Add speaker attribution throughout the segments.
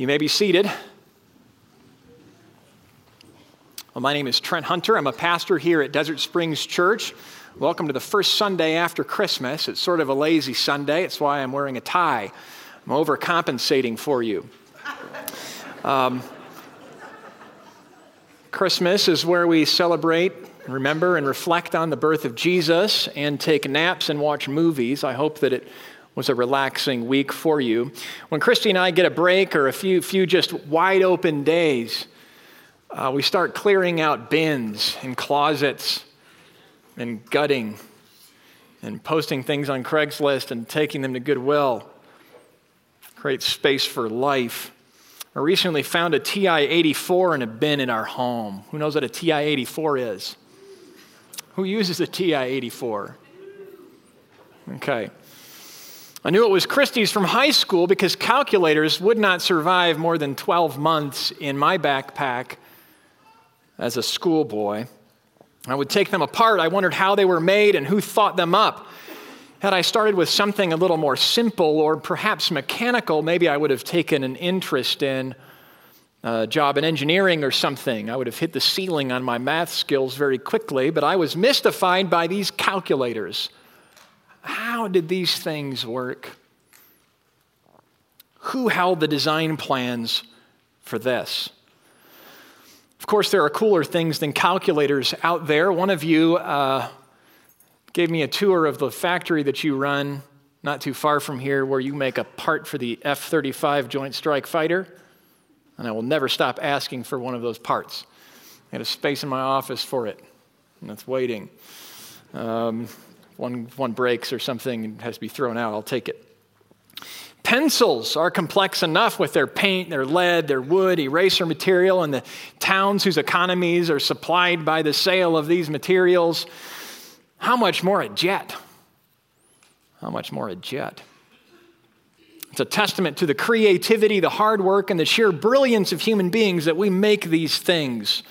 Speaker 1: You may be seated. Well, my name is Trent Hunter. I'm a pastor here at Desert Springs Church. Welcome to the first Sunday after Christmas. It's sort of a lazy Sunday. It's why I'm wearing a tie. I'm overcompensating for you. Um, Christmas is where we celebrate, remember, and reflect on the birth of Jesus and take naps and watch movies. I hope that it was a relaxing week for you. When Christy and I get a break or a few, few just wide open days, uh, we start clearing out bins and closets and gutting and posting things on Craigslist and taking them to Goodwill. Create space for life. I recently found a TI 84 in a bin in our home. Who knows what a TI 84 is? Who uses a TI 84? Okay. I knew it was Christie's from high school because calculators would not survive more than 12 months in my backpack as a schoolboy. I would take them apart. I wondered how they were made and who thought them up. Had I started with something a little more simple or perhaps mechanical, maybe I would have taken an interest in a job in engineering or something. I would have hit the ceiling on my math skills very quickly, but I was mystified by these calculators. How did these things work? Who held the design plans for this? Of course, there are cooler things than calculators out there. One of you uh, gave me a tour of the factory that you run not too far from here where you make a part for the F 35 Joint Strike Fighter. And I will never stop asking for one of those parts. I had a space in my office for it, and it's waiting. Um, one, one breaks or something and has to be thrown out, I'll take it. Pencils are complex enough with their paint, their lead, their wood, eraser material, and the towns whose economies are supplied by the sale of these materials. How much more a jet? How much more a jet? It's a testament to the creativity, the hard work, and the sheer brilliance of human beings that we make these things.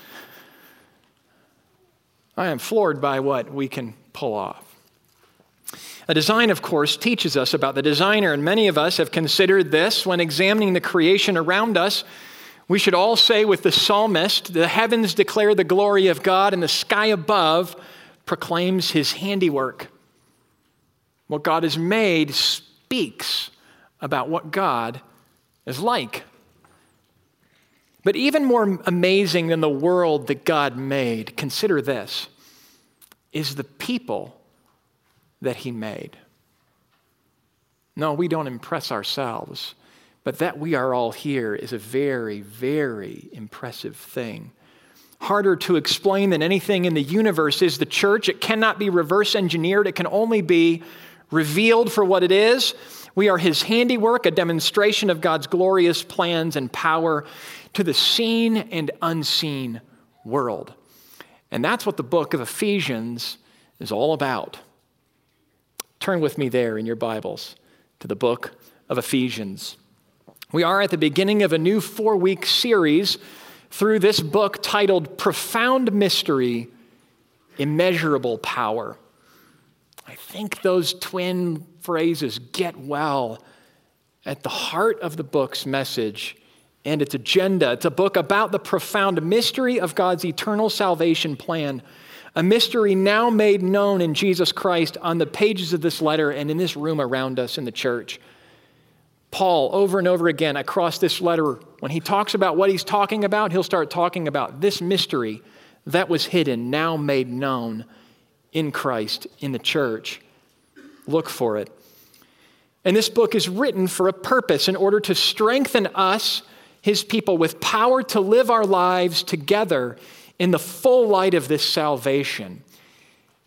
Speaker 1: I am floored by what we can pull off. A design, of course, teaches us about the designer, and many of us have considered this when examining the creation around us. We should all say with the psalmist, The heavens declare the glory of God, and the sky above proclaims his handiwork. What God has made speaks about what God is like. But even more amazing than the world that God made, consider this, is the people that He made. No, we don't impress ourselves, but that we are all here is a very, very impressive thing. Harder to explain than anything in the universe is the church. It cannot be reverse engineered, it can only be revealed for what it is. We are His handiwork, a demonstration of God's glorious plans and power to the seen and unseen world. And that's what the book of Ephesians is all about. Turn with me there in your Bibles to the book of Ephesians. We are at the beginning of a new four week series through this book titled Profound Mystery, Immeasurable Power. I think those twin phrases get well at the heart of the book's message and its agenda. It's a book about the profound mystery of God's eternal salvation plan a mystery now made known in Jesus Christ on the pages of this letter and in this room around us in the church. Paul, over and over again across this letter, when he talks about what he's talking about, he'll start talking about this mystery that was hidden, now made known in Christ, in the church. Look for it. And this book is written for a purpose in order to strengthen us, his people, with power to live our lives together in the full light of this salvation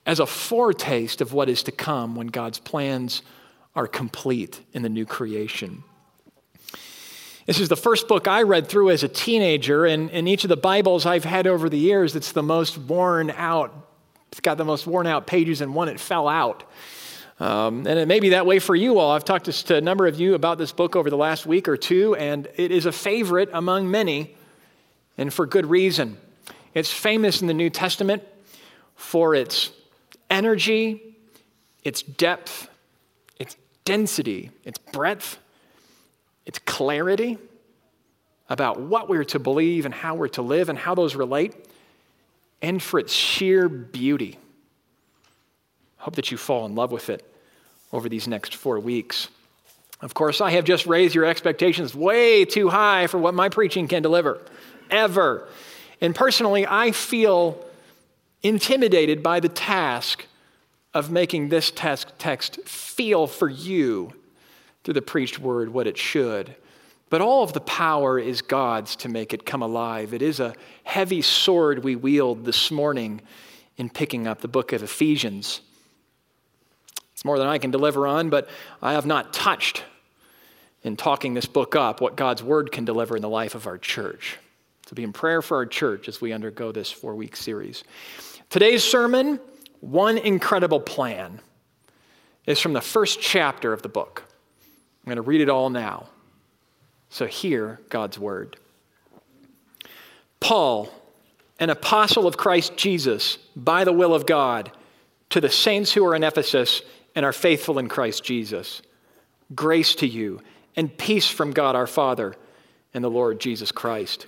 Speaker 1: as a foretaste of what is to come when God's plans are complete in the new creation. This is the first book I read through as a teenager, and in each of the Bibles I've had over the years, it's the most worn out. It's got the most worn out pages, and one it fell out. Um, and it may be that way for you all. I've talked to a number of you about this book over the last week or two, and it is a favorite among many, and for good reason. It's famous in the New Testament for its energy, its depth, its density, its breadth, its clarity. about what we're to believe and how we're to live and how those relate, and for its sheer beauty. I hope that you fall in love with it over these next four weeks. Of course, I have just raised your expectations way too high for what my preaching can deliver, ever. And personally, I feel intimidated by the task of making this text feel for you through the preached word what it should. But all of the power is God's to make it come alive. It is a heavy sword we wield this morning in picking up the book of Ephesians. It's more than I can deliver on, but I have not touched in talking this book up what God's word can deliver in the life of our church. So be in prayer for our church as we undergo this four week series. Today's sermon, One Incredible Plan, is from the first chapter of the book. I'm going to read it all now. So hear God's word. Paul, an apostle of Christ Jesus, by the will of God, to the saints who are in Ephesus and are faithful in Christ Jesus, grace to you and peace from God our Father and the Lord Jesus Christ.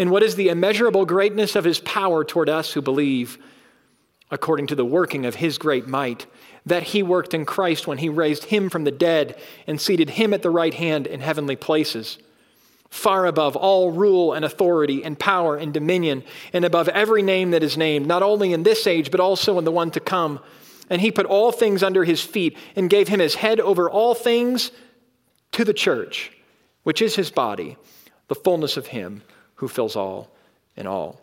Speaker 1: and what is the immeasurable greatness of his power toward us who believe, according to the working of his great might, that he worked in Christ when he raised him from the dead and seated him at the right hand in heavenly places, far above all rule and authority and power and dominion, and above every name that is named, not only in this age, but also in the one to come. And he put all things under his feet and gave him his head over all things to the church, which is his body, the fullness of him who fills all in all.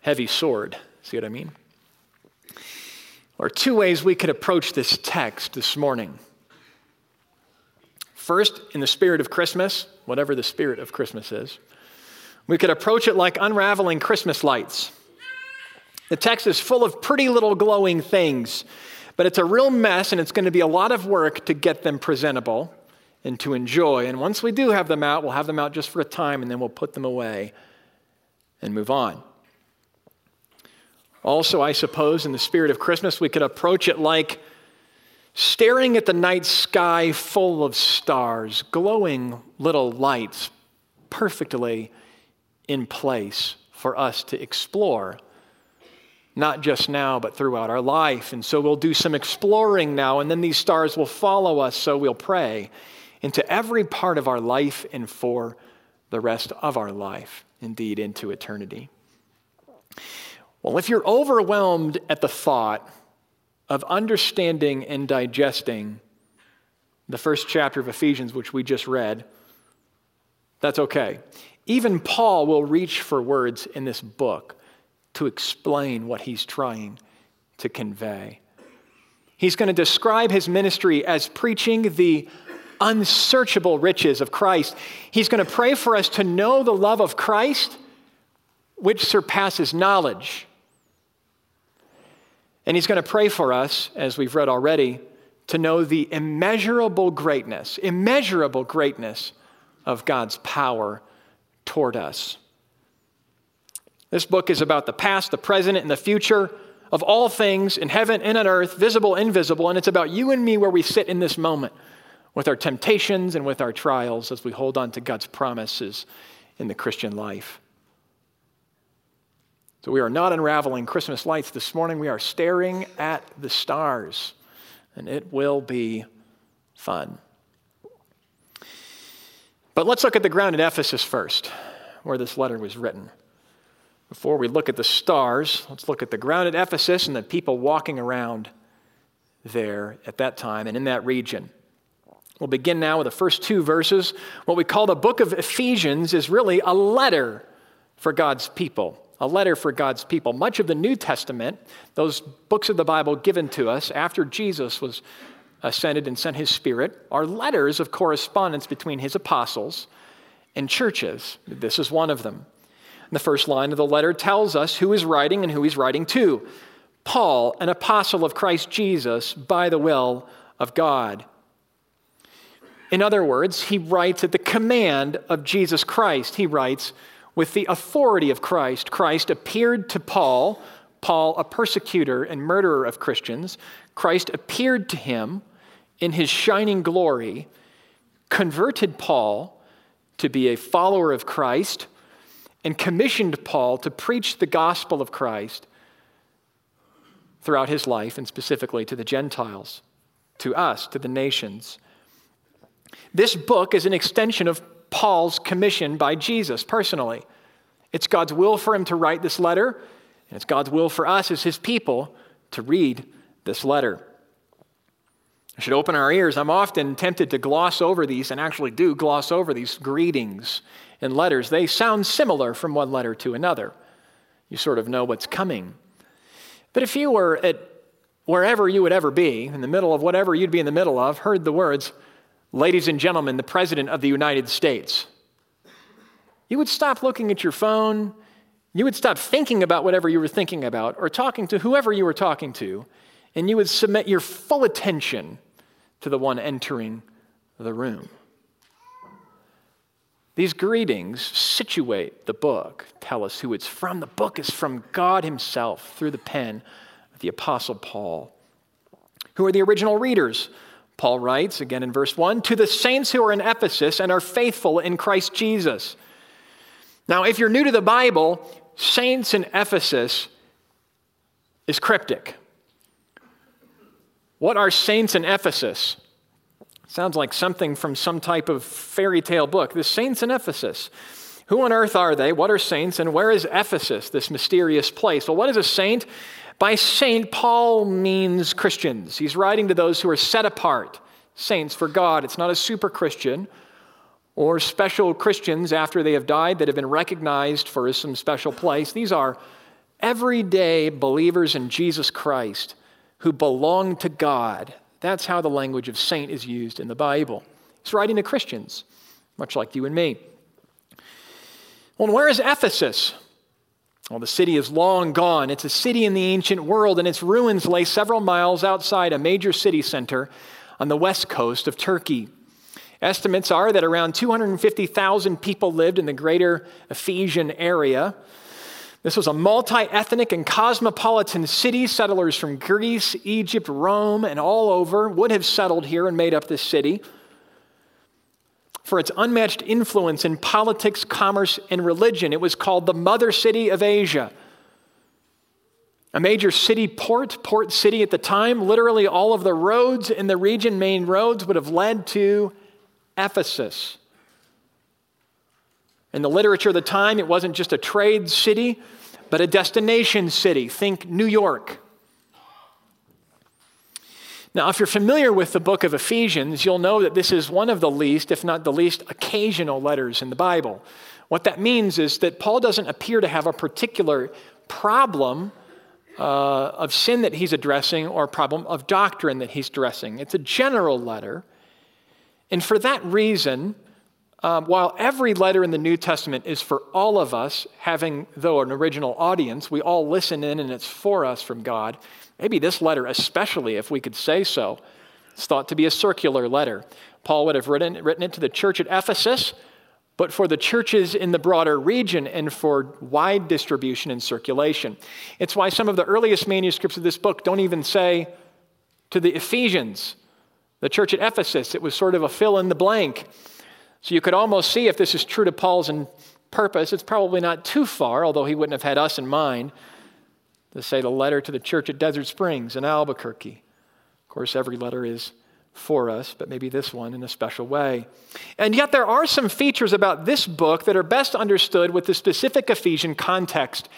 Speaker 1: Heavy sword. See what I mean? Are two ways we could approach this text this morning. First, in the spirit of Christmas, whatever the spirit of Christmas is, we could approach it like unraveling Christmas lights. The text is full of pretty little glowing things, but it's a real mess and it's going to be a lot of work to get them presentable and to enjoy. And once we do have them out, we'll have them out just for a time and then we'll put them away and move on. Also, I suppose, in the spirit of Christmas, we could approach it like staring at the night sky full of stars, glowing little lights perfectly in place for us to explore, not just now, but throughout our life. And so we'll do some exploring now, and then these stars will follow us, so we'll pray into every part of our life and for the rest of our life, indeed, into eternity. Well, if you're overwhelmed at the thought of understanding and digesting the first chapter of Ephesians, which we just read, that's okay. Even Paul will reach for words in this book to explain what he's trying to convey. He's going to describe his ministry as preaching the unsearchable riches of Christ. He's going to pray for us to know the love of Christ, which surpasses knowledge. And he's going to pray for us, as we've read already, to know the immeasurable greatness, immeasurable greatness of God's power toward us. This book is about the past, the present, and the future of all things in heaven and on earth, visible, invisible, and it's about you and me where we sit in this moment with our temptations and with our trials as we hold on to God's promises in the Christian life. So we are not unraveling Christmas lights this morning. We are staring at the stars, and it will be fun. But let's look at the ground at Ephesus first, where this letter was written. Before we look at the stars, let's look at the ground at Ephesus and the people walking around there at that time and in that region. We'll begin now with the first two verses. What we call the book of Ephesians is really a letter for God's people. A letter for God's people. Much of the New Testament, those books of the Bible given to us after Jesus was ascended and sent his Spirit, are letters of correspondence between his apostles and churches. This is one of them. The first line of the letter tells us who is writing and who he's writing to Paul, an apostle of Christ Jesus, by the will of God. In other words, he writes at the command of Jesus Christ. He writes with the authority of Christ. Christ appeared to Paul, Paul, a persecutor and murderer of Christians. Christ appeared to him in his shining glory, converted Paul to be a follower of Christ and commissioned Paul to preach the gospel of Christ throughout his life, and specifically to the Gentiles, to us, to the nations. This book is an extension of Paul's commission by Jesus personally. It's God's will for him to write this letter, and it's God's will for us as his people to read this letter. I should open our ears. I'm often tempted to gloss over these, and actually do gloss over these greetings in letters, they sound similar from one letter to another. You sort of know what's coming. But if you were at wherever you would ever be, in the middle of whatever you'd be in the middle of, heard the words, Ladies and gentlemen, the President of the United States, you would stop looking at your phone. You would stop thinking about whatever you were thinking about or talking to whoever you were talking to, and you would submit your full attention to the one entering the room. These greetings situate the book, tell us who it's from. The book is from God Himself through the pen of the Apostle Paul. Who are the original readers? Paul writes, again in verse 1, to the saints who are in Ephesus and are faithful in Christ Jesus. Now, if you're new to the Bible, saints in Ephesus is cryptic. What are saints in Ephesus? Sounds like something from some type of fairy tale book. The saints in Ephesus. Who on earth are they? What are saints? And where is Ephesus, this mysterious place? Well, what is a saint? By saint, Paul means Christians. He's writing to those who are set apart, saints for God. It's not a super Christian or special Christians after they have died that have been recognized for some special place. These are everyday believers in Jesus Christ who belong to God. That's how the language of saint is used in the Bible. He's writing to Christians, much like you and me. Well, where is Ephesus? Well, the city is long gone. It's a city in the ancient world, and its ruins lay several miles outside a major city center on the west coast of Turkey. Estimates are that around 250,000 people lived in the greater Ephesian area. This was a multi ethnic and cosmopolitan city. Settlers from Greece, Egypt, Rome, and all over would have settled here and made up this city. For its unmatched influence in politics, commerce, and religion, it was called the mother city of Asia. A major city port, port city at the time, literally all of the roads in the region, main roads, would have led to Ephesus. In the literature of the time, it wasn't just a trade city, but a destination city. Think New York. Now, if you're familiar with the book of Ephesians, you'll know that this is one of the least, if not the least, occasional letters in the Bible, What that means is that Paul doesn't appear to have a particular problem uh, of sin that he's addressing or a problem of doctrine that he's addressing. It's a general letter. And for that reason, um, while every letter in the New Testament is for all of us, having, though, an original audience, we all listen in and it's for us from God. Maybe this letter, especially, if we could say so, is thought to be a circular letter. Paul would have written, written it to the church at Ephesus, but for the churches in the broader region and for wide distribution and circulation. It's why some of the earliest manuscripts of this book don't even say to the Ephesians, the church at Ephesus. It was sort of a fill in the blank. So you could almost see if this is true to Paul's purpose, it's probably not too far, although he wouldn't have had us in mind, to say the letter to the church at Desert Springs in Albuquerque. Of course, every letter is for us, but maybe this one in a special way. And yet, there are some features about this book that are best understood with the specific Ephesian context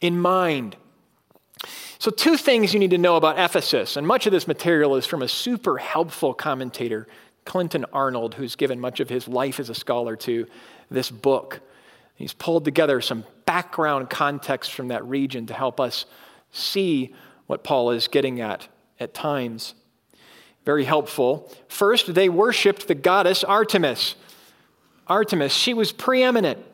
Speaker 1: in mind. So, two things you need to know about Ephesus, and much of this material is from a super helpful commentator Clinton Arnold, who's given much of his life as a scholar to this book. He's pulled together some background context from that region to help us see what Paul is getting at at times. Very helpful. First, they worshiped the goddess Artemis. Artemis, she was preeminent.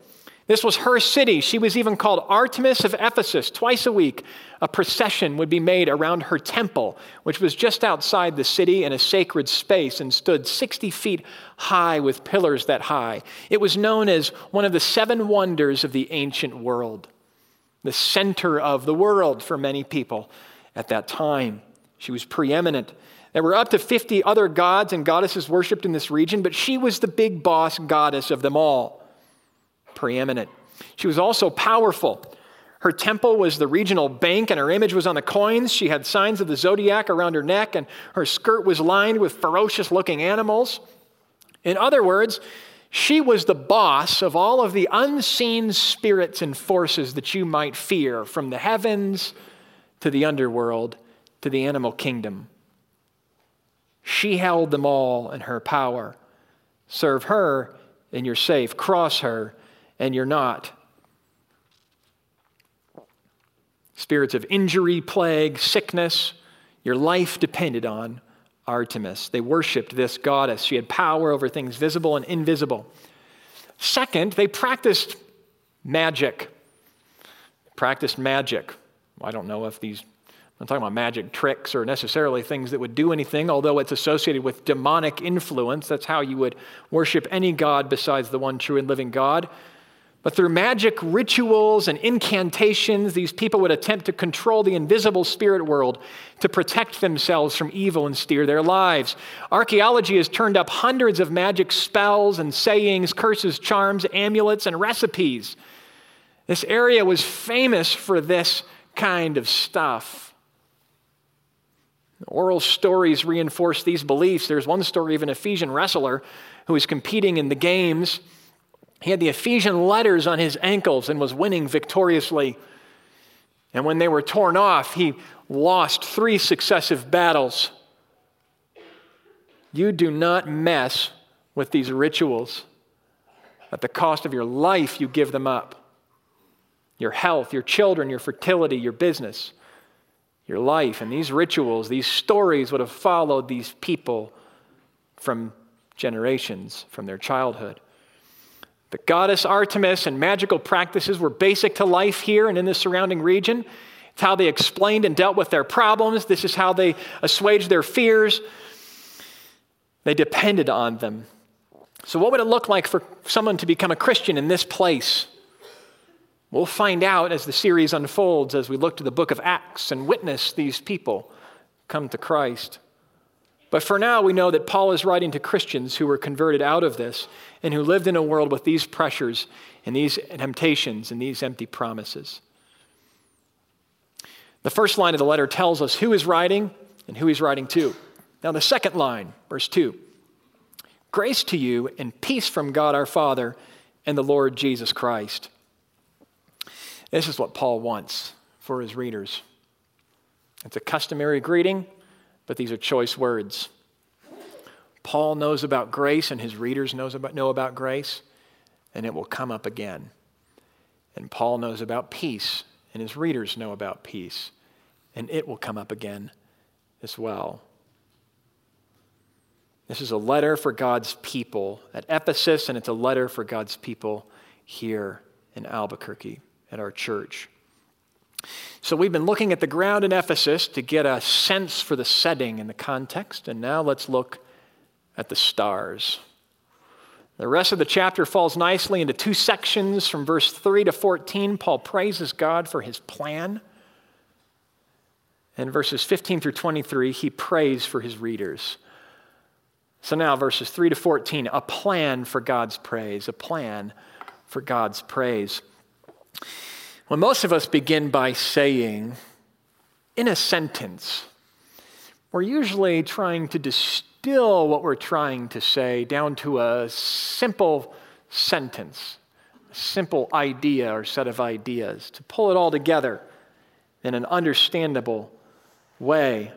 Speaker 1: This was her city. She was even called Artemis of Ephesus. Twice a week, a procession would be made around her temple, which was just outside the city in a sacred space and stood 60 feet high with pillars that high. It was known as one of the seven wonders of the ancient world, the center of the world for many people at that time. She was preeminent. There were up to 50 other gods and goddesses worshiped in this region, but she was the big boss goddess of them all preeminent. She was also powerful. Her temple was the regional bank, and her image was on the coins. She had signs of the zodiac around her neck, and her skirt was lined with ferocious looking animals. In other words, she was the boss of all of the unseen spirits and forces that you might fear, from the heavens to the underworld to the animal kingdom. She held them all in her power. Serve her, and you're safe. Cross her, and you're not. Spirits of injury, plague, sickness, your life depended on Artemis. They worshiped this goddess. She had power over things visible and invisible. Second, they practiced magic. Practiced magic. I don't know if these, I'm talking about magic tricks or necessarily things that would do anything, although it's associated with demonic influence. That's how you would worship any god besides the one true and living God. But through magic rituals and incantations, these people would attempt to control the invisible spirit world to protect themselves from evil and steer their lives. Archaeology has turned up hundreds of magic spells and sayings, curses, charms, amulets, and recipes. This area was famous for this kind of stuff. Oral stories reinforce these beliefs. There's one story of an Ephesian wrestler who was competing in the games he had the Ephesian letters on his ankles and was winning victoriously. And when they were torn off, he lost three successive battles. You do not mess with these rituals. At the cost of your life, you give them up. Your health, your children, your fertility, your business, your life. And these rituals, these stories would have followed these people from generations, from their childhood. The goddess Artemis and magical practices were basic to life here and in the surrounding region. It's how they explained and dealt with their problems. This is how they assuaged their fears. They depended on them. So, what would it look like for someone to become a Christian in this place? We'll find out as the series unfolds, as we look to the book of Acts and witness these people come to Christ. But for now, we know that Paul is writing to Christians who were converted out of this and who lived in a world with these pressures and these temptations and these empty promises. The first line of the letter tells us who is writing and who he's writing to. Now, the second line, verse 2 Grace to you and peace from God our Father and the Lord Jesus Christ. This is what Paul wants for his readers. It's a customary greeting but these are choice words. Paul knows about grace, and his readers knows about, know about grace. and it will come up again. And Paul knows about peace, and his readers know about peace, and it will come up again as well. This is a letter for God's people at Ephesus, and it's a letter for God's people here in Albuquerque at our church. So, we've been looking at the ground in Ephesus to get a sense for the setting and the context, and now let's look at the stars. The rest of the chapter falls nicely into two sections from verse 3 to 14. Paul praises God for his plan. And verses 15 through 23, he prays for his readers. So now, verses 3 to 14, a plan for God's praise, a plan for God's praise. When most of us begin by saying, in a sentence, we're usually trying to distill what we're trying to say down to a simple sentence, a simple idea or set of ideas, to pull it all together in an understandable way.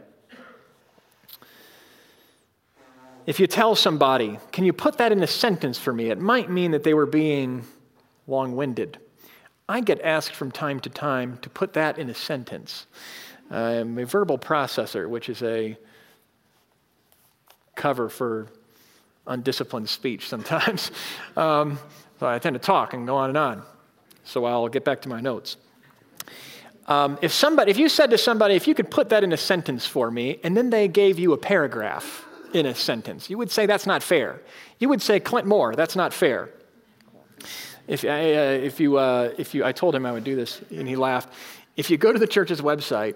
Speaker 1: If you tell somebody, can you put that in a sentence for me? It might mean that they were being long winded. I get asked from time to time to put that in a sentence. I'm a verbal processor, which is a cover for undisciplined speech sometimes. Um, so I tend to talk and go on and on. So I'll get back to my notes. Um, if somebody, if you said to somebody, if you could put that in a sentence for me, and then they gave you a paragraph in a sentence, you would say that's not fair. You would say, Clint Moore, that's not fair. If, uh, if, you, uh, if you, I told him I would do this, and he laughed. If you go to the church's website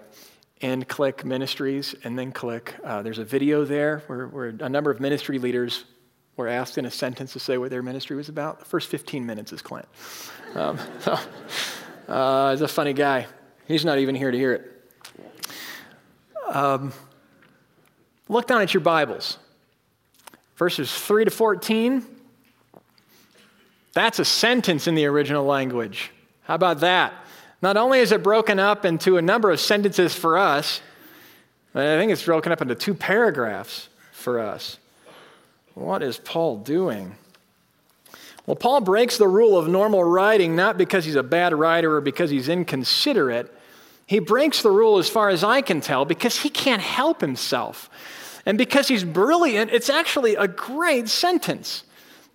Speaker 1: and click ministries, and then click, uh, there's a video there where, where a number of ministry leaders were asked in a sentence to say what their ministry was about. The first 15 minutes is Clint. Um, so, uh, he's a funny guy. He's not even here to hear it. Um, look down at your Bibles. Verses 3 to 14 that's a sentence in the original language. How about that? Not only is it broken up into a number of sentences for us, I think it's broken up into two paragraphs for us. What is Paul doing? Well, Paul breaks the rule of normal writing not because he's a bad writer or because he's inconsiderate. He breaks the rule, as far as I can tell, because he can't help himself. And because he's brilliant, it's actually a great sentence.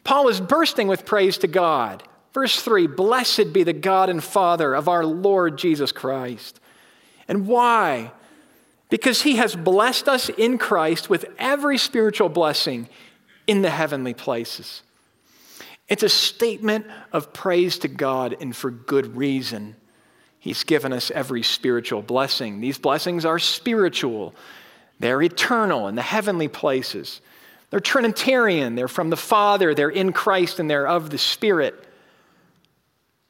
Speaker 1: Paul is bursting with praise to God. Verse 3 Blessed be the God and Father of our Lord Jesus Christ. And why? Because he has blessed us in Christ with every spiritual blessing in the heavenly places. It's a statement of praise to God and for good reason. He's given us every spiritual blessing. These blessings are spiritual, they're eternal in the heavenly places. They're Trinitarian. They're from the Father, they're in Christ, and they're of the Spirit.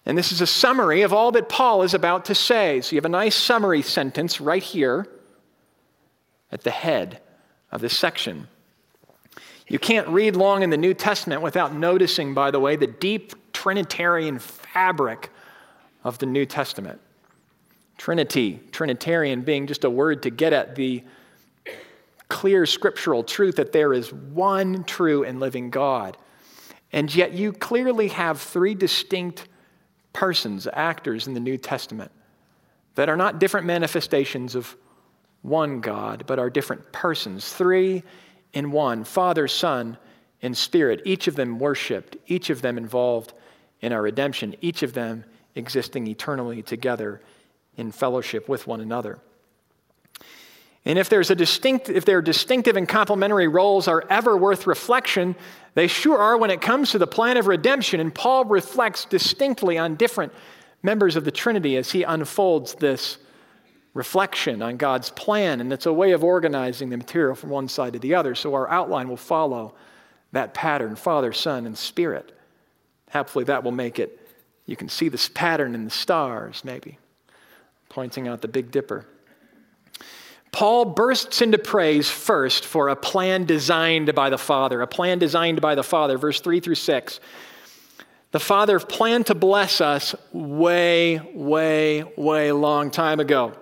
Speaker 1: And this is a summary of all that Paul is about to say. So you have a nice summary sentence right here at the head of this section. You can't read long in the New Testament without noticing, by the way, the deep Trinitarian fabric of the New Testament. Trinity, Trinitarian being just a word to get at the clear scriptural truth that there is one true and living God. And yet you clearly have three distinct persons, actors in the New Testament that are not different manifestations of one God, but are different persons, three in one Father, Son, and Spirit, each of them worshiped, each of them involved in our redemption, each of them existing eternally together in fellowship with one another. And if, there's a distinct, if their distinctive and complementary roles are ever worth reflection, they sure are when it comes to the plan of redemption. And Paul reflects distinctly on different members of the Trinity as he unfolds this reflection on God's plan. And it's a way of organizing the material from one side to the other. So our outline will follow that pattern Father, Son, and Spirit. Hopefully, that will make it, you can see this pattern in the stars, maybe, pointing out the Big Dipper. Paul bursts into praise first for a plan designed by the Father, a plan designed by the Father, verse 3 through 6. The Father planned to bless us way, way, way long time ago.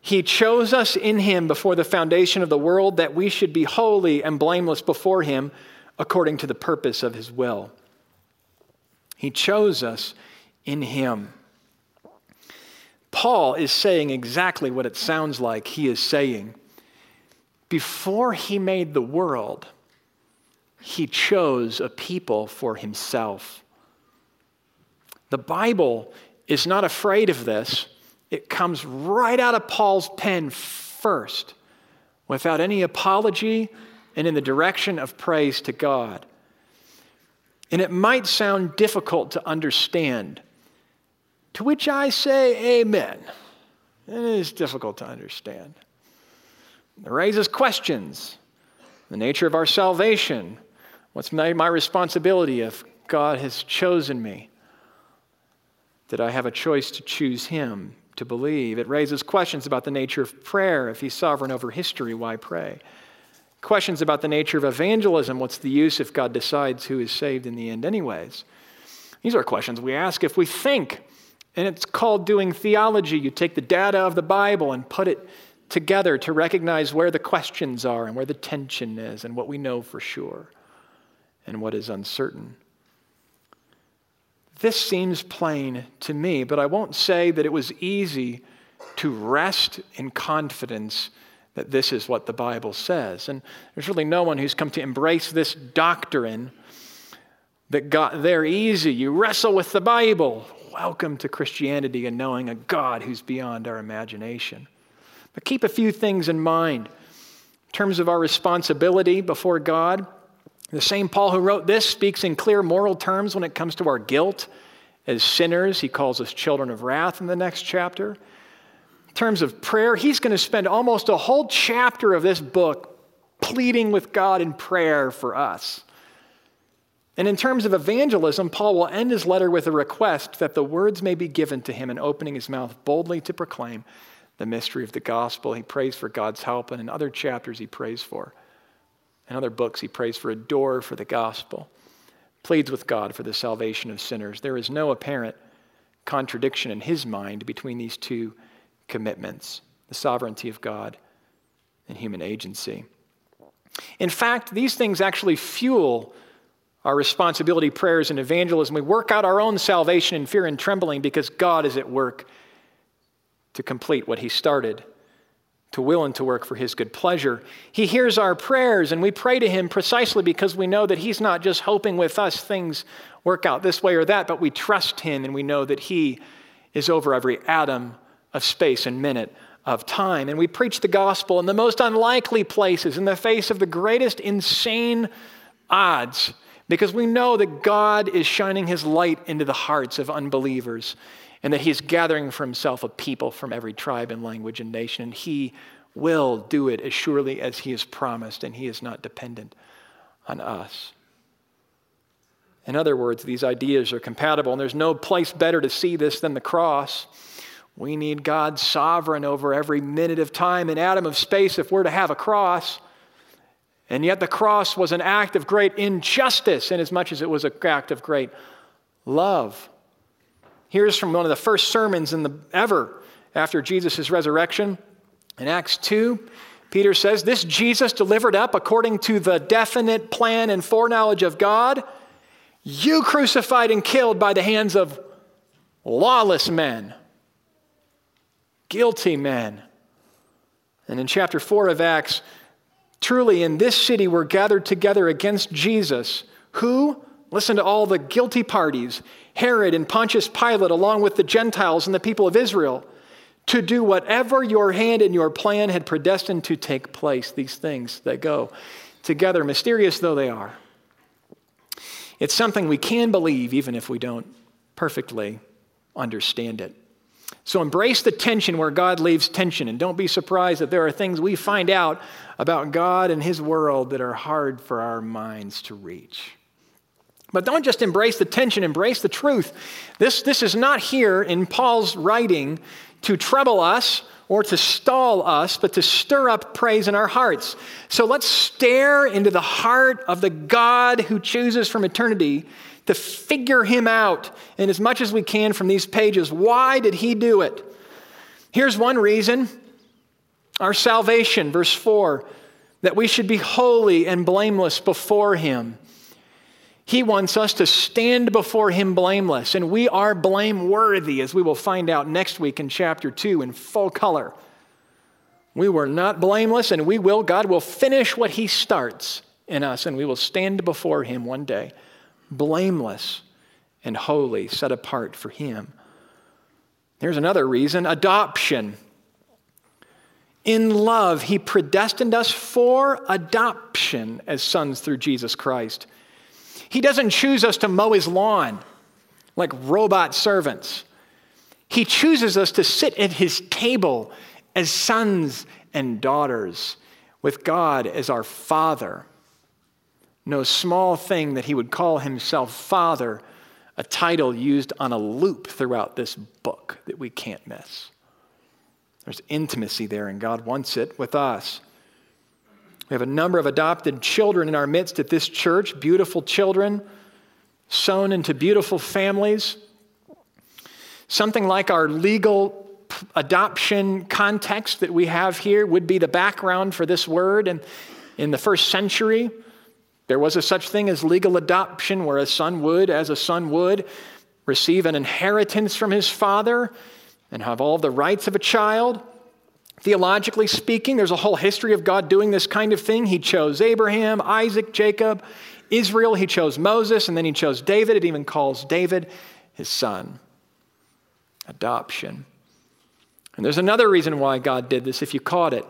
Speaker 1: He chose us in Him before the foundation of the world that we should be holy and blameless before Him according to the purpose of His will. He chose us in Him. Paul is saying exactly what it sounds like he is saying. Before he made the world, he chose a people for himself. The Bible is not afraid of this. It comes right out of Paul's pen first, without any apology and in the direction of praise to God. And it might sound difficult to understand, to which I say amen. It is difficult to understand. It raises questions the nature of our salvation. What's my, my responsibility if God has chosen me? Did I have a choice to choose Him, to believe? It raises questions about the nature of prayer. If He's sovereign over history, why pray? Questions about the nature of evangelism. What's the use if God decides who is saved in the end, anyways? These are questions we ask if we think. And it's called doing theology. You take the data of the Bible and put it together to recognize where the questions are and where the tension is and what we know for sure and what is uncertain. This seems plain to me, but I won't say that it was easy to rest in confidence that this is what the Bible says. And there's really no one who's come to embrace this doctrine that got there easy. You wrestle with the Bible. Welcome to Christianity and knowing a God who's beyond our imagination. But keep a few things in mind in terms of our responsibility before God. The same Paul who wrote this speaks in clear moral terms when it comes to our guilt as sinners. He calls us children of wrath in the next chapter. In terms of prayer, he's going to spend almost a whole chapter of this book pleading with God in prayer for us. And in terms of evangelism, Paul will end his letter with a request that the words may be given to him in opening his mouth boldly to proclaim the mystery of the gospel. He prays for God's help, and in other chapters, he prays for. In other books, he prays for a door for the gospel, pleads with God for the salvation of sinners. There is no apparent contradiction in his mind between these two commitments the sovereignty of God and human agency. In fact, these things actually fuel our responsibility prayers and evangelism. We work out our own salvation in fear and trembling because God is at work to complete what He started, to will and to work for His good pleasure. He hears our prayers, and we pray to Him precisely because we know that He's not just hoping with us things work out this way or that, but we trust Him and we know that He is over every atom of space and minute of time. And we preach the gospel in the most unlikely places, in the face of the greatest insane odds, because we know that God is shining his light into the hearts of unbelievers and that he's gathering for himself a people from every tribe and language and nation. And he will do it as surely as he has promised, and he is not dependent on us. In other words, these ideas are compatible, and there's no place better to see this than the cross. We need God sovereign over every minute of time and atom of space if we're to have a cross. And yet, the cross was an act of great injustice, in as much as it was an act of great love. Here's from one of the first sermons in the, ever after Jesus' resurrection. In Acts 2, Peter says, This Jesus delivered up according to the definite plan and foreknowledge of God, you crucified and killed by the hands of lawless men guilty men. And in chapter 4 of Acts, truly in this city were gathered together against Jesus, who, listen to all the guilty parties, Herod and Pontius Pilate, along with the Gentiles and the people of Israel, to do whatever your hand and your plan had predestined to take place, these things that go together, mysterious though they are. It's something we can believe even if we don't perfectly understand it. So embrace the tension where God leaves tension, and don't be surprised that there are things we find out about God and His world that are hard for our minds to reach. But don't just embrace the tension, embrace the truth. This, this is not here in Paul's writing to trouble us or to stall us, but to stir up praise in our hearts. So let's stare into the heart of the God who chooses from eternity to figure him out in as much as we can from these pages. Why did he do it? Here's one reason our salvation, verse 4, that we should be holy and blameless before him. He wants us to stand before Him blameless, and we are blameworthy, as we will find out next week in chapter 2 in full color. We were not blameless, and we will, God will finish what He starts in us, and we will stand before Him one day, blameless and holy, set apart for Him. There's another reason adoption. In love, He predestined us for adoption as sons through Jesus Christ. He doesn't choose us to mow His lawn like robot servants. He chooses us to sit at His table as sons and daughters with God as our Father. No small thing that He would call Himself Father, a title used on a loop throughout this book that we can't miss. There's intimacy there, and God wants it with us. We have a number of adopted children in our midst at this church, beautiful children, sown into beautiful families. Something like our legal adoption context that we have here would be the background for this word. And in the first century, there was a such thing as legal adoption, where a son would, as a son would, receive an inheritance from his father and have all the rights of a child. Theologically speaking, there's a whole history of God doing this kind of thing. He chose Abraham, Isaac, Jacob, Israel, he chose Moses, and then he chose David. It even calls David his son. Adoption. And there's another reason why God did this, if you caught it.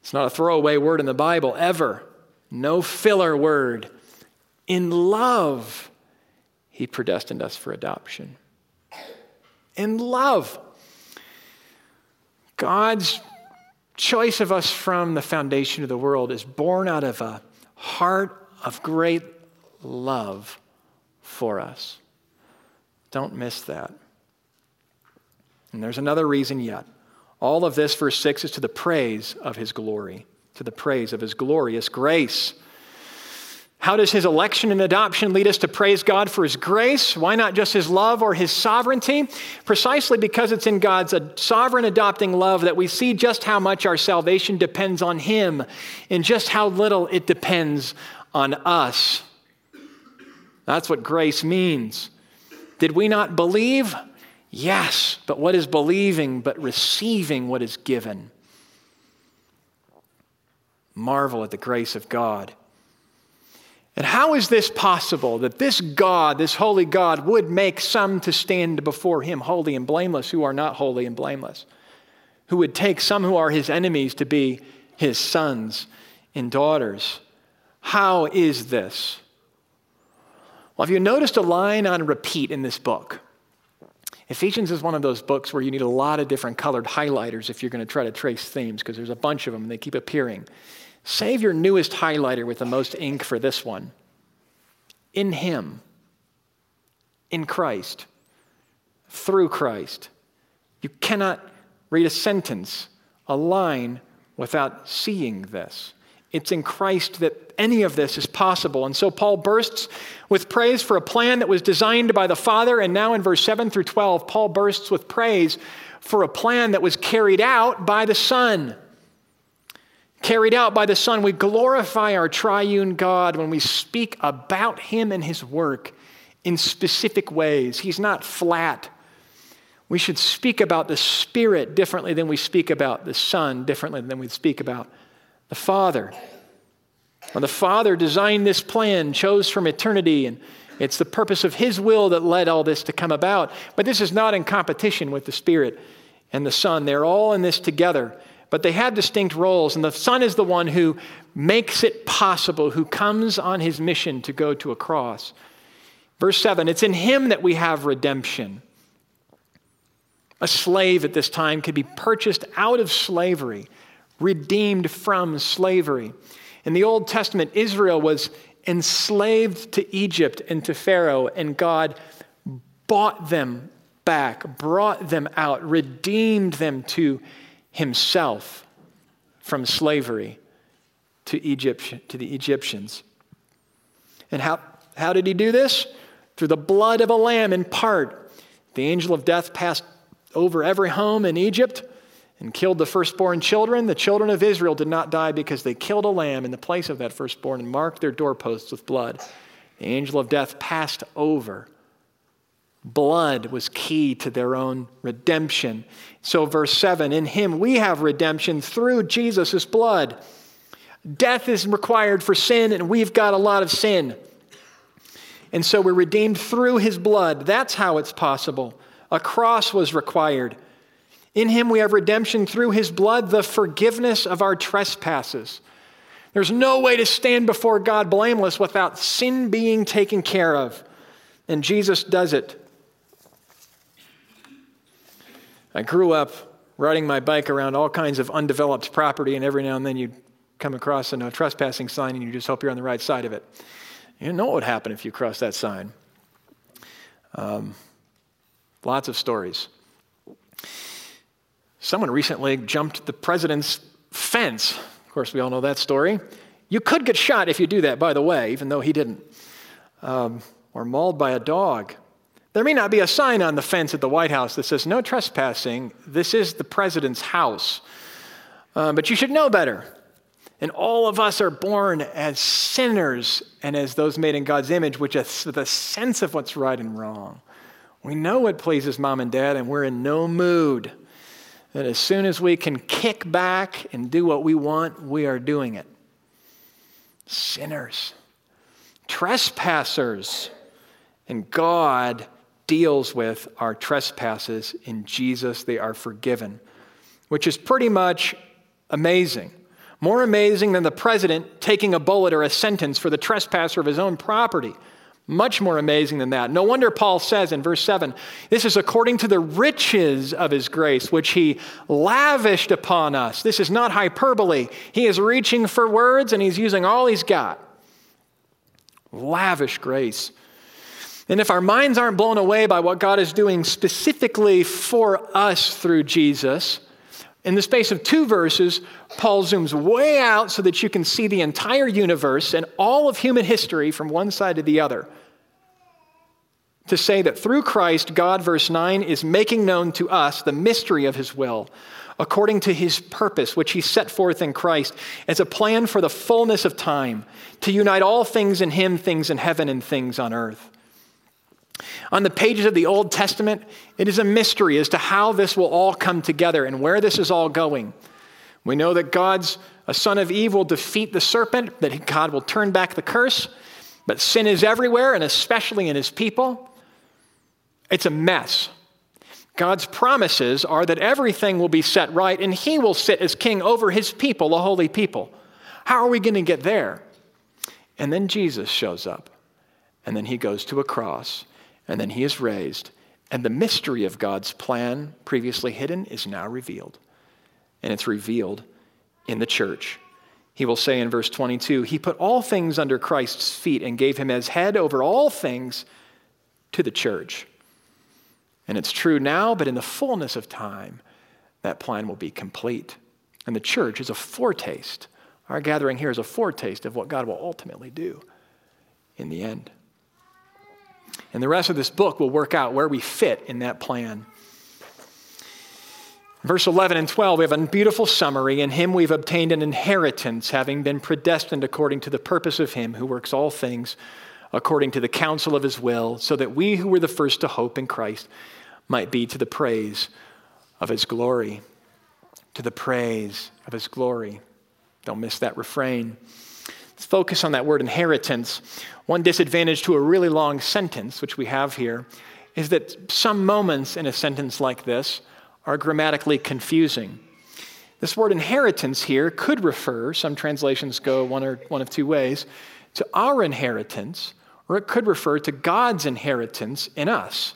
Speaker 1: It's not a throwaway word in the Bible, ever. No filler word. In love, he predestined us for adoption. In love. God's choice of us from the foundation of the world is born out of a heart of great love for us. Don't miss that. And there's another reason yet. All of this, verse 6, is to the praise of his glory, to the praise of his glorious grace. How does his election and adoption lead us to praise God for his grace? Why not just his love or his sovereignty? Precisely because it's in God's uh, sovereign adopting love that we see just how much our salvation depends on him and just how little it depends on us. That's what grace means. Did we not believe? Yes, but what is believing but receiving what is given? Marvel at the grace of God. And how is this possible that this God, this holy God, would make some to stand before him holy and blameless who are not holy and blameless? Who would take some who are his enemies to be his sons and daughters? How is this? Well, have you noticed a line on repeat in this book? Ephesians is one of those books where you need a lot of different colored highlighters if you're going to try to trace themes, because there's a bunch of them and they keep appearing. Save your newest highlighter with the most ink for this one. In Him, in Christ, through Christ. You cannot read a sentence, a line, without seeing this. It's in Christ that any of this is possible. And so Paul bursts with praise for a plan that was designed by the Father. And now in verse 7 through 12, Paul bursts with praise for a plan that was carried out by the Son carried out by the Son. We glorify our triune God when we speak about Him and His work in specific ways. He's not flat. We should speak about the Spirit differently than we speak about the Son, differently than we speak about the Father. When the Father designed this plan, chose from eternity, and it's the purpose of His will that led all this to come about. But this is not in competition with the Spirit and the Son. They're all in this together but they have distinct roles. And the Son is the one who makes it possible, who comes on his mission to go to a cross. Verse 7 it's in him that we have redemption. A slave at this time could be purchased out of slavery, redeemed from slavery. In the Old Testament, Israel was enslaved to Egypt and to Pharaoh, and God bought them back, brought them out, redeemed them to himself from slavery to Egypt to the Egyptians. And how, how did he do this? Through the blood of a lamb in part. The angel of death passed over every home in Egypt and killed the firstborn children. The children of Israel did not die because they killed a lamb in the place of that firstborn and marked their doorposts with blood. The angel of death passed over. Blood was key to their own redemption. So, verse 7 In him we have redemption through Jesus' blood. Death is required for sin, and we've got a lot of sin. And so we're redeemed through his blood. That's how it's possible. A cross was required. In him we have redemption through his blood, the forgiveness of our trespasses. There's no way to stand before God blameless without sin being taken care of. And Jesus does it. I grew up riding my bike around all kinds of undeveloped property, and every now and then you'd come across a no trespassing sign and you just hope you're on the right side of it. You know what would happen if you crossed that sign. Um, lots of stories. Someone recently jumped the president's fence. Of course, we all know that story. You could get shot if you do that, by the way, even though he didn't. Um, or mauled by a dog. There may not be a sign on the fence at the White House that says, no trespassing. This is the president's house. Uh, but you should know better. And all of us are born as sinners and as those made in God's image, which is a sense of what's right and wrong. We know what pleases mom and dad, and we're in no mood that as soon as we can kick back and do what we want, we are doing it. Sinners, trespassers, and God deals with our trespasses in Jesus. They are forgiven, which is pretty much amazing. More amazing than the president taking a bullet or a sentence for the trespasser of his own property. Much more amazing than that. No wonder Paul says in verse 7 this is according to the riches of his grace, which he lavished upon us. This is not hyperbole. He is reaching for words and he's using all he's got. Lavish grace. And if our minds aren't blown away by what God is doing specifically for us through Jesus, in the space of two verses, Paul zooms way out so that you can see the entire universe and all of human history from one side to the other. To say that through Christ, God, verse 9, is making known to us the mystery of his will, according to his purpose, which he set forth in Christ as a plan for the fullness of time, to unite all things in him, things in heaven and things on earth. On the pages of the Old Testament, it is a mystery as to how this will all come together and where this is all going. We know that God's a son of Eve will defeat the serpent, that God will turn back the curse, but sin is everywhere and especially in his people. It's a mess. God's promises are that everything will be set right and he will sit as king over his people, the holy people. How are we going to get there? And then Jesus shows up, and then he goes to a cross and then he is raised, and the mystery of God's plan, previously hidden, is now revealed. And it's revealed in the church. He will say in verse 22 He put all things under Christ's feet and gave him as head over all things to the church. And it's true now, but in the fullness of time, that plan will be complete. And the church is a foretaste. Our gathering here is a foretaste of what God will ultimately do in the end. And the rest of this book will work out where we fit in that plan. Verse 11 and 12, we have a beautiful summary. In him we've obtained an inheritance, having been predestined according to the purpose of him who works all things according to the counsel of his will, so that we who were the first to hope in Christ might be to the praise of his glory. To the praise of his glory. Don't miss that refrain. Let's focus on that word inheritance. One disadvantage to a really long sentence, which we have here, is that some moments in a sentence like this are grammatically confusing. This word inheritance here could refer, some translations go one, or, one of two ways, to our inheritance, or it could refer to God's inheritance in us.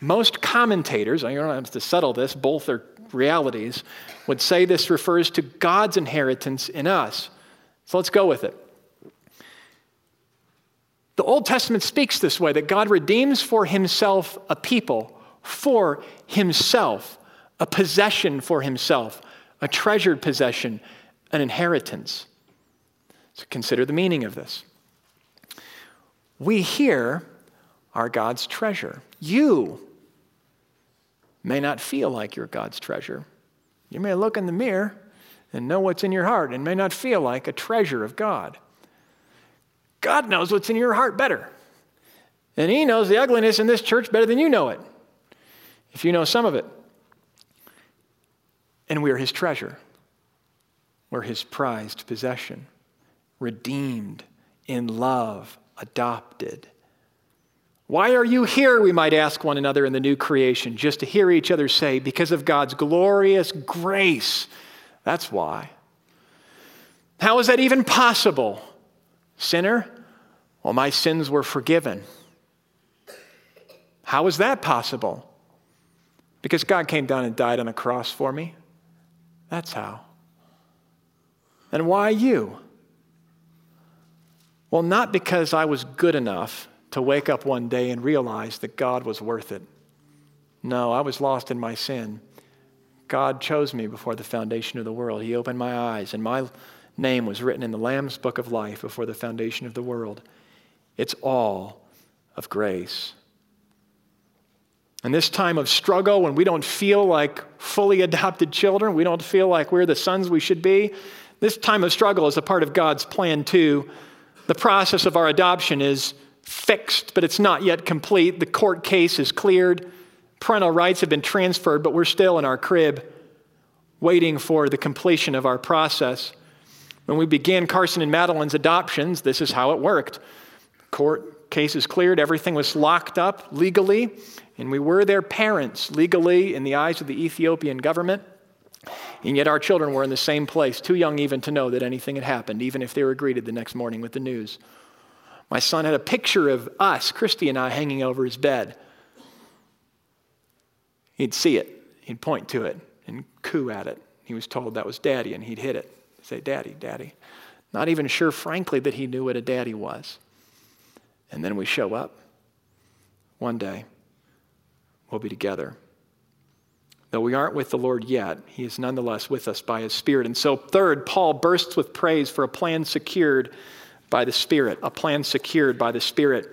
Speaker 1: Most commentators, I don't have to settle this, both are realities, would say this refers to God's inheritance in us. So let's go with it. The Old Testament speaks this way that God redeems for himself a people, for himself, a possession for himself, a treasured possession, an inheritance. So consider the meaning of this. We here are God's treasure. You may not feel like you're God's treasure. You may look in the mirror and know what's in your heart and may not feel like a treasure of God. God knows what's in your heart better. And He knows the ugliness in this church better than you know it, if you know some of it. And we are His treasure, we're His prized possession, redeemed in love, adopted. Why are you here? We might ask one another in the new creation, just to hear each other say, because of God's glorious grace. That's why. How is that even possible? Sinner, well, my sins were forgiven. How is that possible? Because God came down and died on a cross for me. That's how. And why you? Well, not because I was good enough to wake up one day and realize that God was worth it. No, I was lost in my sin. God chose me before the foundation of the world. He opened my eyes, and my name was written in the Lamb's book of life before the foundation of the world. It's all of grace. In this time of struggle, when we don't feel like fully adopted children, we don't feel like we're the sons we should be, this time of struggle is a part of God's plan too. The process of our adoption is fixed, but it's not yet complete. The court case is cleared. Parental rights have been transferred, but we're still in our crib waiting for the completion of our process. When we began Carson and Madeline's adoptions, this is how it worked. Court cases cleared, everything was locked up legally, and we were their parents legally in the eyes of the Ethiopian government. And yet our children were in the same place, too young even to know that anything had happened, even if they were greeted the next morning with the news. My son had a picture of us, Christy and I, hanging over his bed. He'd see it, he'd point to it and coo at it. He was told that was daddy, and he'd hit it say, Daddy, Daddy. Not even sure, frankly, that he knew what a daddy was. And then we show up. One day, we'll be together. Though we aren't with the Lord yet, he is nonetheless with us by his Spirit. And so, third, Paul bursts with praise for a plan secured by the Spirit, a plan secured by the Spirit.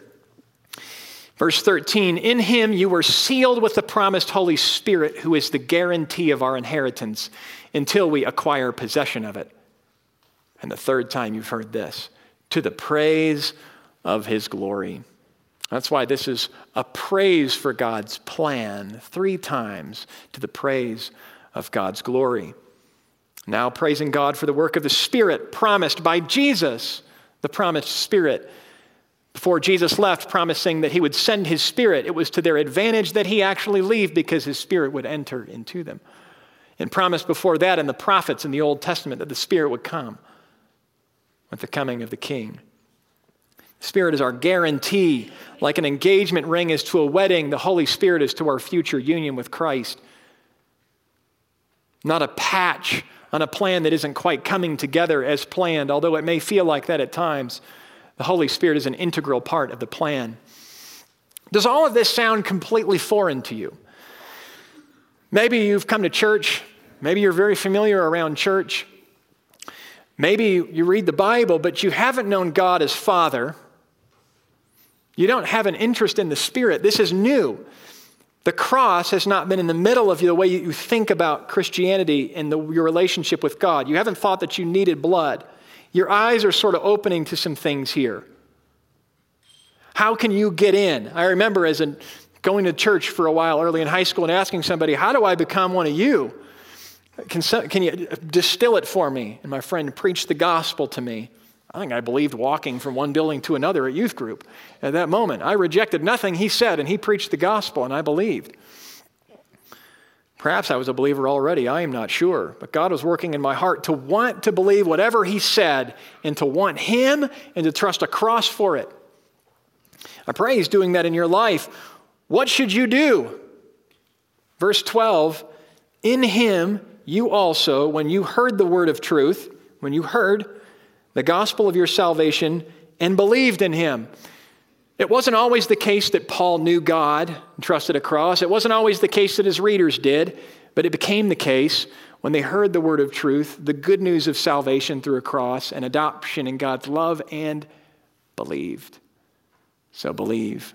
Speaker 1: Verse 13, in him you were sealed with the promised Holy Spirit, who is the guarantee of our inheritance until we acquire possession of it and the third time you've heard this to the praise of his glory. That's why this is a praise for God's plan, three times to the praise of God's glory. Now, praising God for the work of the Spirit promised by Jesus, the promised Spirit. Before Jesus left, promising that he would send his Spirit, it was to their advantage that he actually leave because his Spirit would enter into them. And promised before that in the prophets in the Old Testament that the Spirit would come with the coming of the King. The spirit is our guarantee. Like an engagement ring is to a wedding, the Holy Spirit is to our future union with Christ. Not a patch on a plan that isn't quite coming together as planned, although it may feel like that at times. The Holy Spirit is an integral part of the plan. Does all of this sound completely foreign to you? Maybe you've come to church, maybe you're very familiar around church, Maybe you read the Bible, but you haven't known God as Father. You don't have an interest in the Spirit. This is new. The cross has not been in the middle of you the way you think about Christianity and the, your relationship with God. You haven't thought that you needed blood. Your eyes are sort of opening to some things here. How can you get in? I remember as a, going to church for a while early in high school and asking somebody, How do I become one of you? Can, can you distill it for me? And my friend preached the gospel to me. I think I believed walking from one building to another at youth group at that moment. I rejected nothing he said, and he preached the gospel, and I believed. Perhaps I was a believer already, I am not sure. But God was working in my heart to want to believe whatever He said and to want Him and to trust a cross for it. I pray He's doing that in your life. What should you do? Verse 12 In Him you also, when you heard the word of truth, when you heard the gospel of your salvation and believed in him. It wasn't always the case that Paul knew God and trusted a cross. It wasn't always the case that his readers did, but it became the case when they heard the word of truth, the good news of salvation through a cross and adoption in God's love and believed. So believe.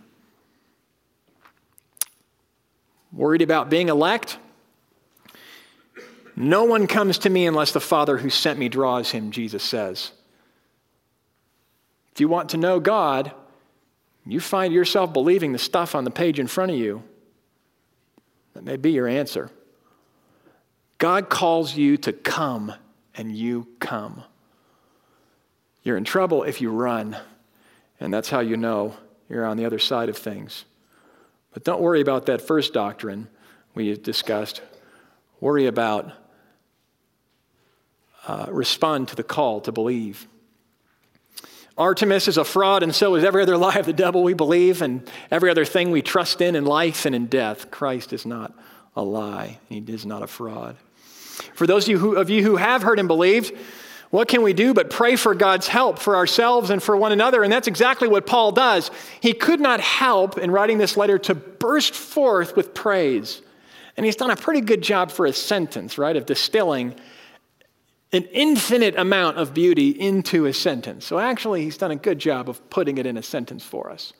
Speaker 1: Worried about being elect? No one comes to me unless the Father who sent me draws him, Jesus says. If you want to know God, you find yourself believing the stuff on the page in front of you, that may be your answer. God calls you to come, and you come. You're in trouble if you run, and that's how you know you're on the other side of things. But don't worry about that first doctrine we discussed. Worry about uh, respond to the call to believe. Artemis is a fraud, and so is every other lie of the devil we believe, and every other thing we trust in in life and in death. Christ is not a lie, he is not a fraud. For those of you who, of you who have heard and believed, what can we do but pray for God's help for ourselves and for one another? And that's exactly what Paul does. He could not help in writing this letter to burst forth with praise. And he's done a pretty good job for a sentence, right, of distilling an infinite amount of beauty into a sentence. So actually, he's done a good job of putting it in a sentence for us.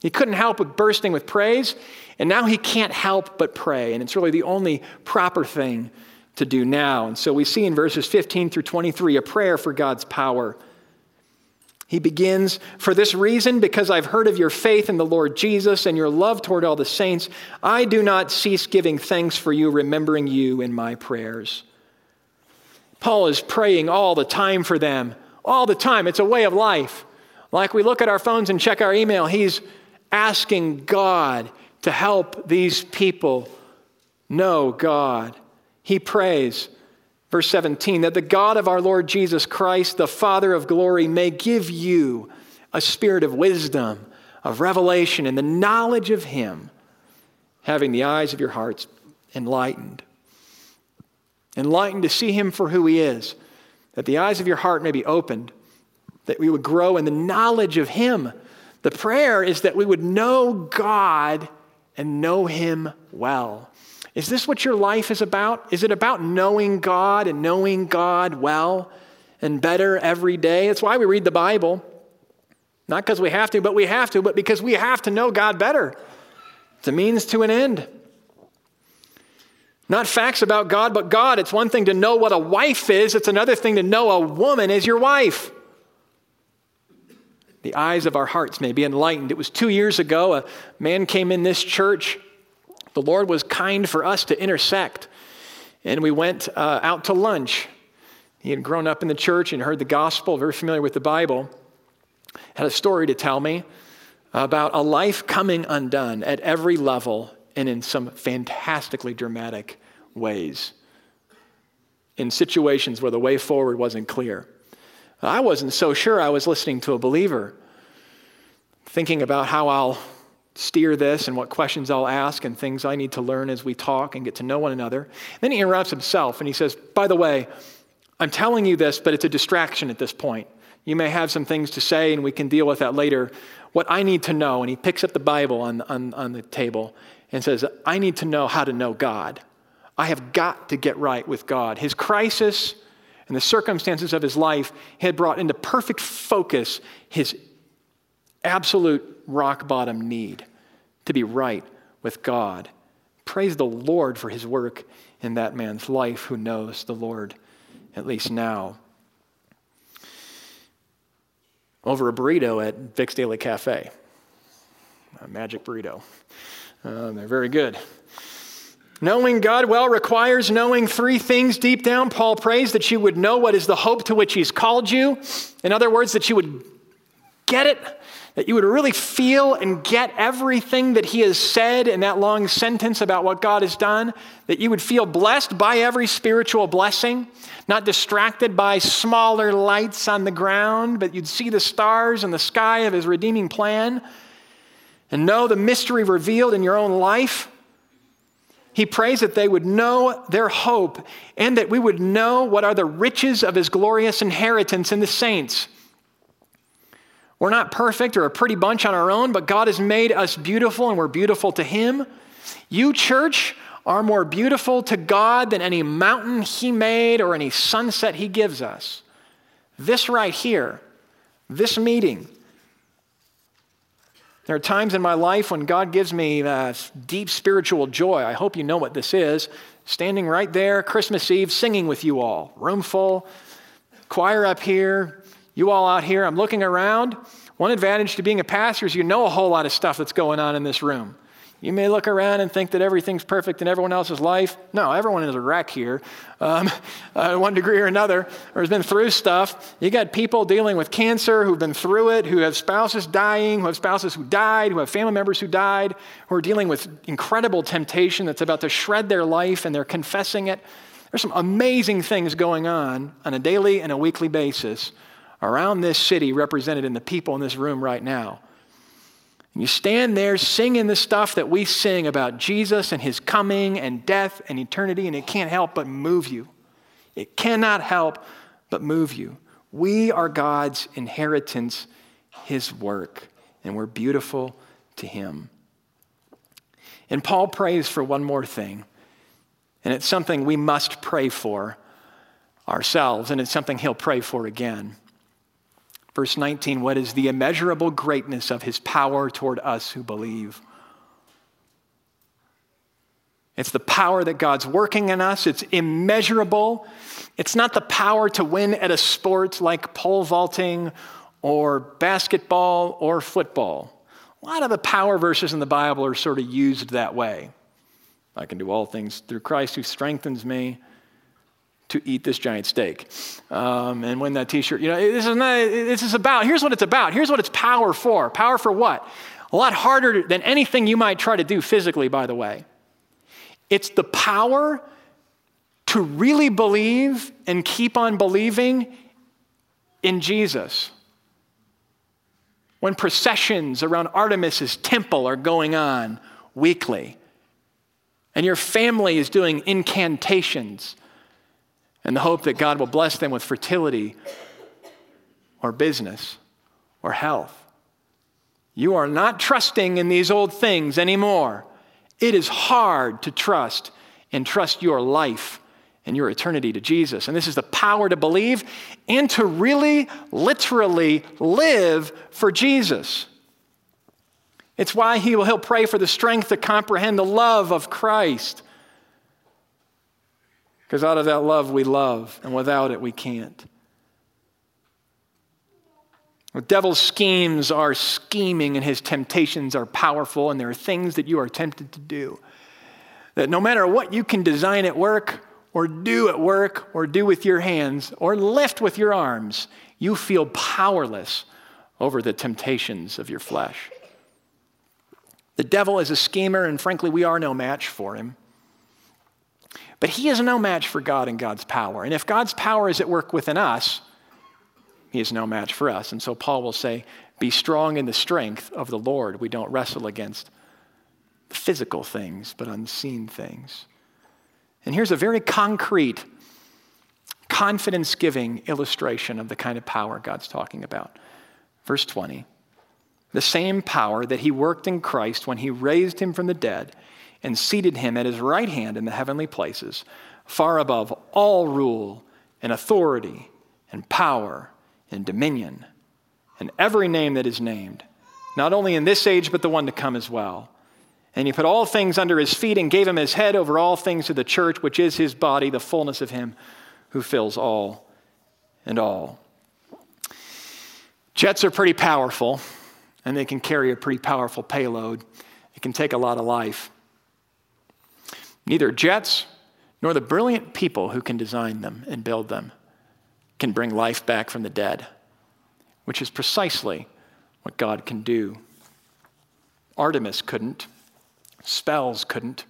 Speaker 1: He couldn't help but bursting with praise, and now he can't help but pray. And it's really the only proper thing to do now. And so we see in verses 15 through 23 a prayer for God's power. He begins, For this reason, because I've heard of your faith in the Lord Jesus and your love toward all the saints, I do not cease giving thanks for you, remembering you in my prayers. Paul is praying all the time for them, all the time. It's a way of life. Like we look at our phones and check our email, he's asking God to help these people know God he prays, verse 17, that the God of our Lord Jesus Christ, the Father of glory, may give you a spirit of wisdom, of revelation, and the knowledge of Him, having the eyes of your hearts enlightened. Enlightened to see Him for who He is, that the eyes of your heart may be opened, that we would grow in the knowledge of Him. The prayer is that we would know God and know Him well. Is this what your life is about? Is it about knowing God and knowing God well and better every day? That's why we read the Bible. Not because we have to, but we have to, but because we have to know God better. It's a means to an end. Not facts about God, but God. It's one thing to know what a wife is, it's another thing to know a woman is your wife. The eyes of our hearts may be enlightened. It was two years ago, a man came in this church the Lord was kind for us to intersect. And we went uh, out to lunch. He had grown up in the church and heard the gospel, very familiar with the Bible. Had a story to tell me about a life coming undone at every level and in some fantastically dramatic ways. In situations where the way forward wasn't clear. I wasn't so sure I was listening to a believer, thinking about how I'll steer this and what questions I'll ask and things I need to learn as we talk and get to know one another. Then he interrupts himself and he says, By the way, I'm telling you this, but it's a distraction at this point. You may have some things to say and we can deal with that later. What I need to know, and he picks up the Bible on, on, on the table and says, I need to know how to know God. I have got to get right with God. His crisis and the circumstances of his life had brought into perfect focus his absolute rock bottom need to be right with God. Praise the Lord for his work in that man's life who knows the Lord, at least now. Over a burrito at Vic's Daily Cafe, a magic burrito. Uh, they're very good. Knowing God well requires knowing three things deep down. Paul prays that you would know what is the hope to which He's called you. In other words, that you would get it, that you would really feel and get everything that he has said in that long sentence about what God has done, that you would feel blessed by every spiritual blessing, not distracted by smaller lights on the ground, but you'd see the stars in the sky of his redeeming plan and know the mystery revealed in your own life. He prays that they would know their hope and that we would know what are the riches of his glorious inheritance in the saints. We're not perfect or a pretty bunch on our own, but God has made us beautiful and we're beautiful to Him. You, church, are more beautiful to God than any mountain He made or any sunset He gives us. This right here, this meeting, there are times in my life when God gives me uh, deep spiritual joy. I hope you know what this is. Standing right there, Christmas Eve, singing with you all, room full, choir up here, you all out here, I'm looking around. One advantage to being a pastor is you know a whole lot of stuff that's going on in this room. You may look around and think that everything's perfect in everyone else's life. No, everyone is a wreck here, um, uh, one degree or another, or has been through stuff. You got people dealing with cancer who've been through it, who have spouses dying, who have spouses who died, who have family members who died, who are dealing with incredible temptation that's about to shred their life and they're confessing it. There's some amazing things going on on a daily and a weekly basis around this city represented in the people in this room right now. And you stand there singing the stuff that we sing about Jesus and his coming and death and eternity, and it can't help but move you. It cannot help but move you. We are God's inheritance, his work, and we're beautiful to him. And Paul prays for one more thing, and it's something we must pray for ourselves, and it's something he'll pray for again. Verse 19, what is the immeasurable greatness of his power toward us who believe? It's the power that God's working in us. It's immeasurable. It's not the power to win at a sport like pole vaulting or basketball or football. A lot of the power verses in the Bible are sort of used that way. I can do all things through Christ who strengthens me to eat this giant steak. Um, and win that t-shirt you know this is, not, this is about here's what it's about. Here's what it's power for. Power for what? A lot harder than anything you might try to do physically by the way. It's the power to really believe and keep on believing in jesus. When processions around artemis's temple are going on weekly and your family is doing incantations and the hope that God will bless them with fertility or business or health. You are not trusting in these old things anymore. It is hard to trust and trust your life and your eternity to Jesus. And this is the power to believe and to really, literally live for Jesus. It's why he will, he'll pray for the strength to comprehend the love of Christ because out of that love, we love, and without it, we can't. The devil's schemes are scheming, and his temptations are powerful, and there are things that you are tempted to do. That no matter what you can design at work, or do at work, or do with your hands, or lift with your arms, you feel powerless over the temptations of your flesh. The devil is a schemer, and frankly, we are no match for him. But he is no match for God and God's power. And if God's power is at work within us, he is no match for us. And so Paul will say, Be strong in the strength of the Lord. We don't wrestle against physical things, but unseen things. And here's a very concrete, confidence giving illustration of the kind of power God's talking about. Verse 20 The same power that he worked in Christ when he raised him from the dead and seated him at his right hand in the heavenly places, far above all rule and authority and power and dominion and every name that is named, not only in this age, but the one to come as well. And he put all things under his feet and gave him his head over all things to the church, which is his body, the fullness of him who fills all and all. Jets are pretty powerful, and they can carry a pretty powerful payload. It can take a lot of life. Neither jets nor the brilliant people who can design them and build them can bring life back from the dead, which is precisely what God can do. Artemis couldn't, spells couldn't.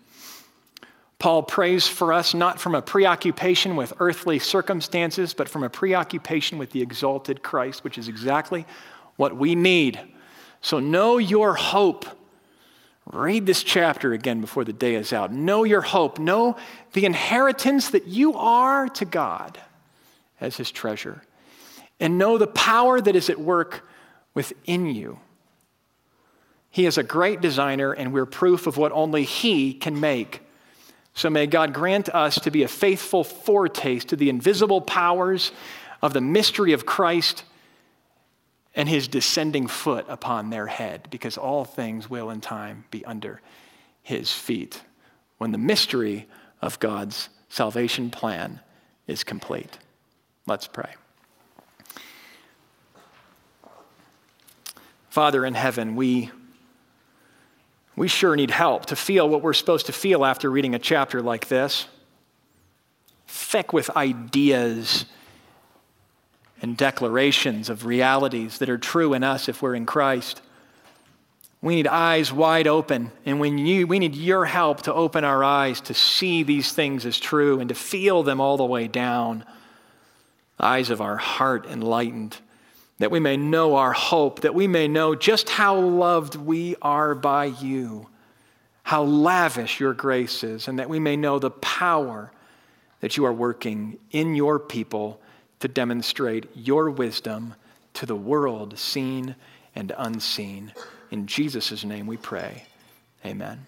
Speaker 1: Paul prays for us not from a preoccupation with earthly circumstances, but from a preoccupation with the exalted Christ, which is exactly what we need. So know your hope Read this chapter again before the day is out. Know your hope. Know the inheritance that you are to God as His treasure. And know the power that is at work within you. He is a great designer, and we're proof of what only He can make. So may God grant us to be a faithful foretaste to the invisible powers of the mystery of Christ and his descending foot upon their head, because all things will in time be under his feet when the mystery of God's salvation plan is complete. Let's pray. Father in heaven, we, we sure need help to feel what we're supposed to feel after reading a chapter like this. Thick with ideas and declarations of realities that are true in us if we're in Christ. We need eyes wide open, and when you, we need your help to open our eyes to see these things as true and to feel them all the way down. Eyes of our heart enlightened that we may know our hope, that we may know just how loved we are by you, how lavish your grace is, and that we may know the power that you are working in your people to demonstrate your wisdom to the world, seen and unseen. In Jesus' name we pray. Amen.